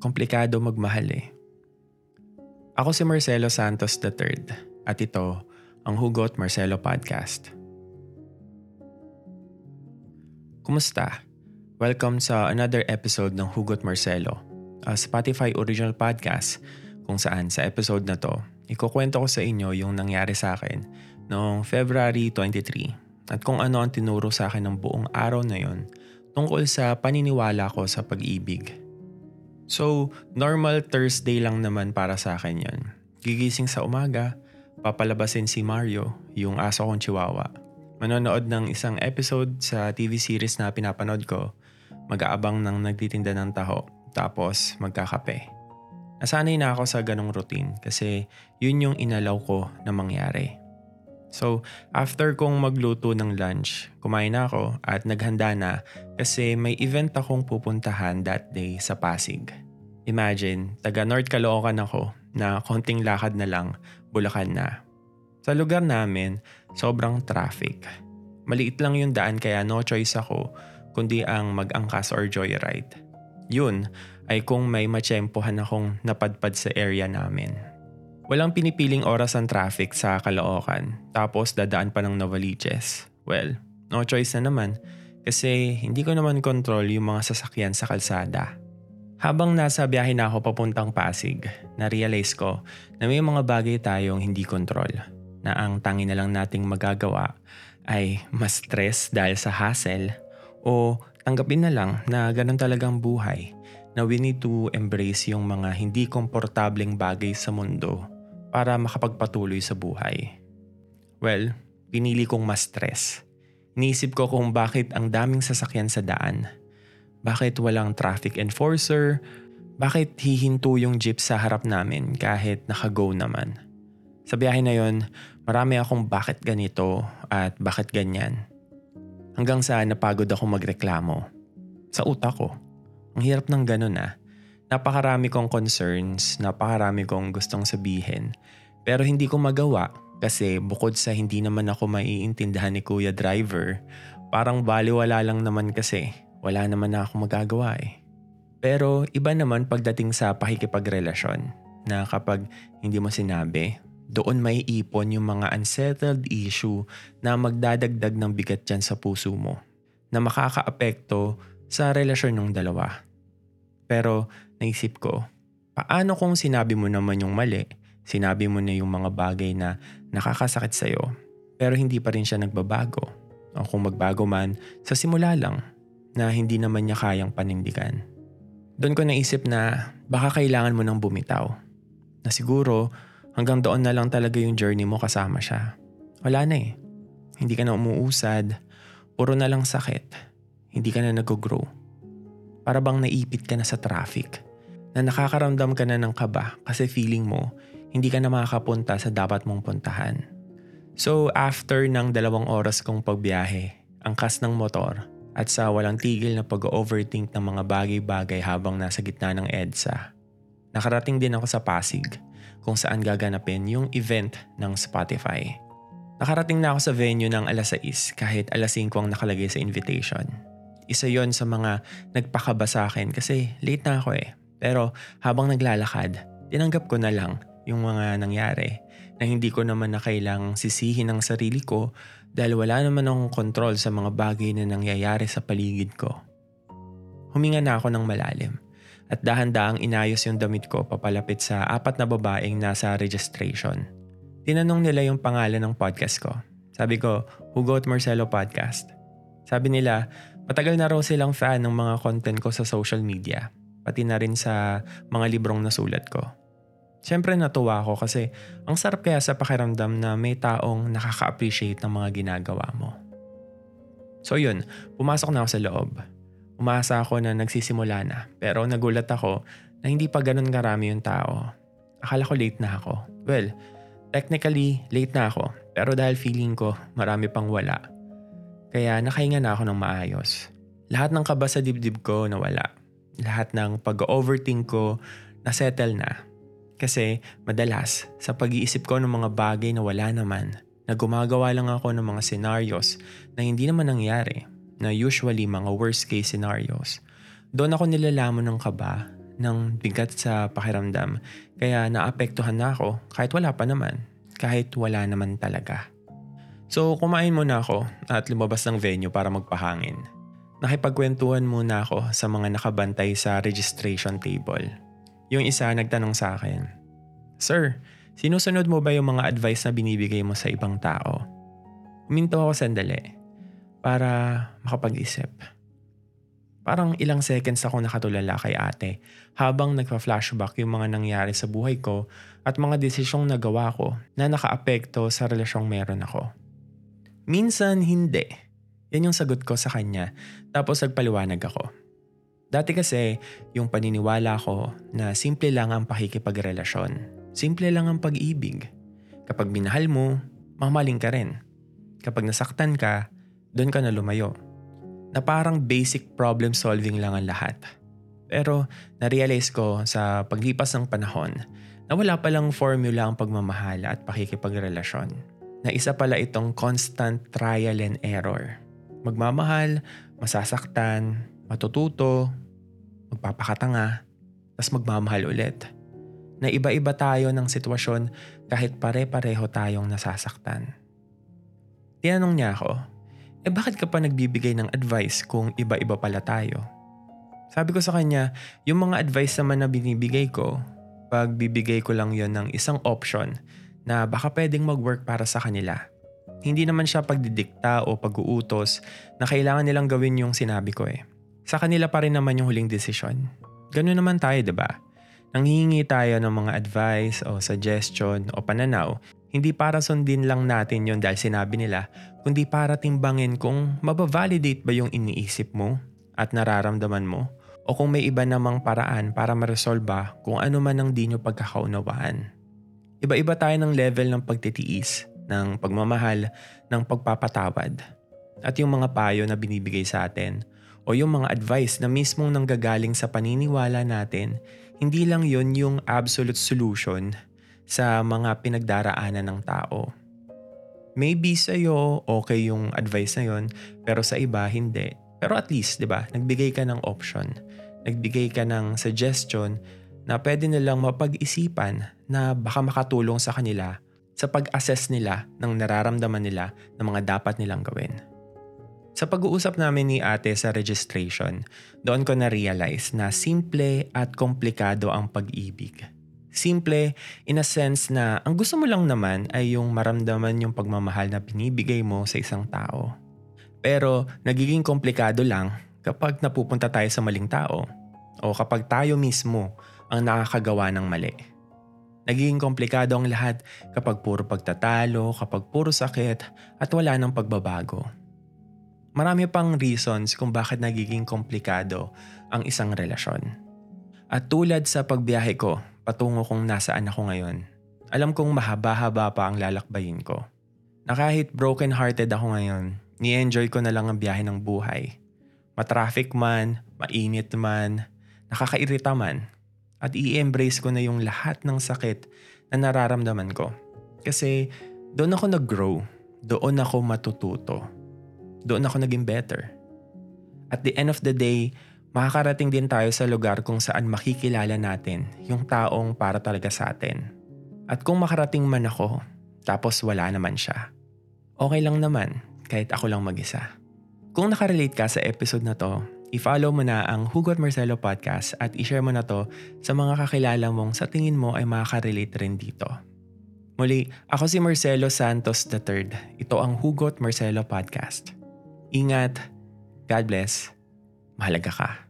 komplikado magmahal eh. Ako si Marcelo Santos III at ito ang Hugot Marcelo Podcast. Kumusta? Welcome sa another episode ng Hugot Marcelo, a Spotify original podcast kung saan sa episode na to, ikukwento ko sa inyo yung nangyari sa akin noong February 23 at kung ano ang tinuro sa akin ng buong araw na yon tungkol sa paniniwala ko sa pag-ibig So, normal Thursday lang naman para sa akin yan. Gigising sa umaga, papalabasin si Mario, yung aso kong chihuahua. Manonood ng isang episode sa TV series na pinapanood ko, mag-aabang ng nagtitinda ng taho, tapos magkakape. Nasanay na ako sa ganong routine kasi yun yung inalaw ko na mangyari. So, after kong magluto ng lunch, kumain na ako at naghanda na kasi may event akong pupuntahan that day sa Pasig. Imagine, taga North Caloocan ako na konting lakad na lang, Bulacan na. Sa lugar namin, sobrang traffic. Maliit lang yung daan kaya no choice ako kundi ang mag-angkas or joyride. Yun ay kung may matsyempohan akong napadpad sa area namin. Walang pinipiling oras ang traffic sa Caloocan tapos dadaan pa ng Novaliches. Well, no choice na naman kasi hindi ko naman control yung mga sasakyan sa kalsada. Habang nasa biyahe na ako papuntang Pasig, na-realize ko na may mga bagay tayong hindi control na ang tangi na lang nating magagawa ay mas stress dahil sa hassle o tanggapin na lang na ganun talagang buhay na we need to embrace yung mga hindi komportableng bagay sa mundo para makapagpatuloy sa buhay? Well, pinili kong mas stress. Iniisip ko kung bakit ang daming sasakyan sa daan. Bakit walang traffic enforcer? Bakit hihinto yung jeep sa harap namin kahit nakago naman? Sa biyahe na yon, marami akong bakit ganito at bakit ganyan. Hanggang sa napagod ako magreklamo. Sa utak ko. Ang hirap ng ganun ah napakarami kong concerns, napakarami kong gustong sabihin. Pero hindi ko magawa kasi bukod sa hindi naman ako maiintindihan ni Kuya Driver, parang baliwala lang naman kasi wala naman na ako magagawa eh. Pero iba naman pagdating sa pakikipagrelasyon na kapag hindi mo sinabi, doon may ipon yung mga unsettled issue na magdadagdag ng bigat dyan sa puso mo na makakaapekto sa relasyon ng dalawa. Pero naisip ko, paano kung sinabi mo naman yung mali, sinabi mo na yung mga bagay na nakakasakit sa'yo, pero hindi pa rin siya nagbabago. O kung magbago man, sa simula lang, na hindi naman niya kayang panindigan. Doon ko naisip na baka kailangan mo nang bumitaw. Na siguro hanggang doon na lang talaga yung journey mo kasama siya. Wala na eh. Hindi ka na umuusad. Puro na lang sakit. Hindi ka na nag-grow para bang naipit ka na sa traffic. Na nakakaramdam ka na ng kaba kasi feeling mo hindi ka na makakapunta sa dapat mong puntahan. So after ng dalawang oras kong pagbiyahe, ang kas ng motor at sa walang tigil na pag-overthink ng mga bagay-bagay habang nasa gitna ng EDSA, nakarating din ako sa Pasig kung saan gaganapin yung event ng Spotify. Nakarating na ako sa venue ng alas 6 kahit alas 5 ang nakalagay sa invitation isa yon sa mga nagpakaba sa akin kasi late na ako eh. Pero habang naglalakad, tinanggap ko na lang yung mga nangyari na hindi ko naman na kailang sisihin ang sarili ko dahil wala naman akong kontrol sa mga bagay na nangyayari sa paligid ko. Huminga na ako ng malalim at dahan-dahang inayos yung damit ko papalapit sa apat na babaeng nasa registration. Tinanong nila yung pangalan ng podcast ko. Sabi ko, Hugot Marcelo Podcast. Sabi nila, Matagal na raw silang fan ng mga content ko sa social media, pati na rin sa mga librong nasulat ko. Siyempre natuwa ako kasi ang sarap kaya sa pakiramdam na may taong nakaka-appreciate ng mga ginagawa mo. So yun, pumasok na ako sa loob. Umasa ako na nagsisimula na pero nagulat ako na hindi pa ganun karami yung tao. Akala ko late na ako. Well, technically late na ako pero dahil feeling ko marami pang wala kaya nakahinga na ako ng maayos. Lahat ng kaba sa dibdib ko nawala. Lahat ng pag-overthink ko nasettle na. Kasi madalas sa pag-iisip ko ng mga bagay na wala naman, na gumagawa lang ako ng mga scenarios na hindi naman nangyari, na usually mga worst case scenarios, doon ako nilalamon ng kaba ng bigat sa pakiramdam kaya naapektuhan na ako kahit wala pa naman, kahit wala naman talaga. So kumain muna ako at lumabas ng venue para magpahangin. Nakipagkwentuhan muna ako sa mga nakabantay sa registration table. Yung isa nagtanong sa akin, Sir, sinusunod mo ba yung mga advice na binibigay mo sa ibang tao? Huminto ako sandali para makapag-isip. Parang ilang seconds ako nakatulala kay ate habang nagpa-flashback yung mga nangyari sa buhay ko at mga desisyong nagawa ko na nakaapekto sa relasyong meron ako. Minsan hindi. Yan yung sagot ko sa kanya tapos nagpaliwanag ako. Dati kasi yung paniniwala ko na simple lang ang pakikipagrelasyon. Simple lang ang pag-ibig. Kapag minahal mo, mamaling ka rin. Kapag nasaktan ka, doon ka na lumayo na parang basic problem solving lang ang lahat. Pero na-realize ko sa paglipas ng panahon na wala palang formula ang pagmamahal at pakikipagrelasyon. Na isa pala itong constant trial and error. Magmamahal, masasaktan, matututo, magpapakatanga, tapos magmamahal ulit. Na iba-iba tayo ng sitwasyon kahit pare-pareho tayong nasasaktan. Tinanong niya ako, eh bakit ka pa nagbibigay ng advice kung iba-iba pala tayo? Sabi ko sa kanya, yung mga advice naman na binibigay ko, pag bibigay ko lang yon ng isang option na baka pwedeng mag-work para sa kanila. Hindi naman siya pagdidikta o pag-uutos na kailangan nilang gawin yung sinabi ko eh. Sa kanila pa rin naman yung huling desisyon. Ganun naman tayo, ba? Diba? Nanghihingi tayo ng mga advice o suggestion o pananaw hindi para sundin lang natin yon dahil sinabi nila, kundi para timbangin kung mabavalidate ba yung iniisip mo at nararamdaman mo o kung may iba namang paraan para maresolba kung ano man ang di nyo pagkakaunawaan. Iba-iba tayo ng level ng pagtitiis, ng pagmamahal, ng pagpapatawad. At yung mga payo na binibigay sa atin o yung mga advice na mismong nanggagaling sa paniniwala natin, hindi lang yon yung absolute solution sa mga pinagdaraanan ng tao. Maybe sa iyo okay yung advice na yon, pero sa iba hindi. Pero at least, 'di ba? Nagbigay ka ng option. Nagbigay ka ng suggestion na pwede nilang mapag-isipan na baka makatulong sa kanila sa pag-assess nila ng nararamdaman nila ng mga dapat nilang gawin. Sa pag-uusap namin ni ate sa registration, doon ko na-realize na simple at komplikado ang pag-ibig. Simple in a sense na ang gusto mo lang naman ay yung maramdaman yung pagmamahal na binibigay mo sa isang tao. Pero nagiging komplikado lang kapag napupunta tayo sa maling tao o kapag tayo mismo ang nakakagawa ng mali. Nagiging komplikado ang lahat kapag puro pagtatalo, kapag puro sakit at wala ng pagbabago. Marami pang reasons kung bakit nagiging komplikado ang isang relasyon. At tulad sa pagbiyahe ko patungo kung nasaan ako ngayon. Alam kong mahaba-haba pa ang lalakbayin ko. Na kahit broken-hearted ako ngayon, ni-enjoy ko na lang ang biyahe ng buhay. Matraffic man, mainit man, nakakairita man, at i-embrace ko na yung lahat ng sakit na nararamdaman ko. Kasi doon ako nag-grow, doon ako matututo, doon ako naging better. At the end of the day, makakarating din tayo sa lugar kung saan makikilala natin yung taong para talaga sa atin. At kung makarating man ako, tapos wala naman siya, okay lang naman kahit ako lang mag-isa. Kung nakarelate ka sa episode na to, i-follow mo na ang Hugot Marcelo Podcast at i-share mo na to sa mga kakilala mong sa tingin mo ay makaka-relate rin dito. Muli, ako si Marcelo Santos III. Ito ang Hugot Marcelo Podcast. Ingat, God bless, mahalaga ka.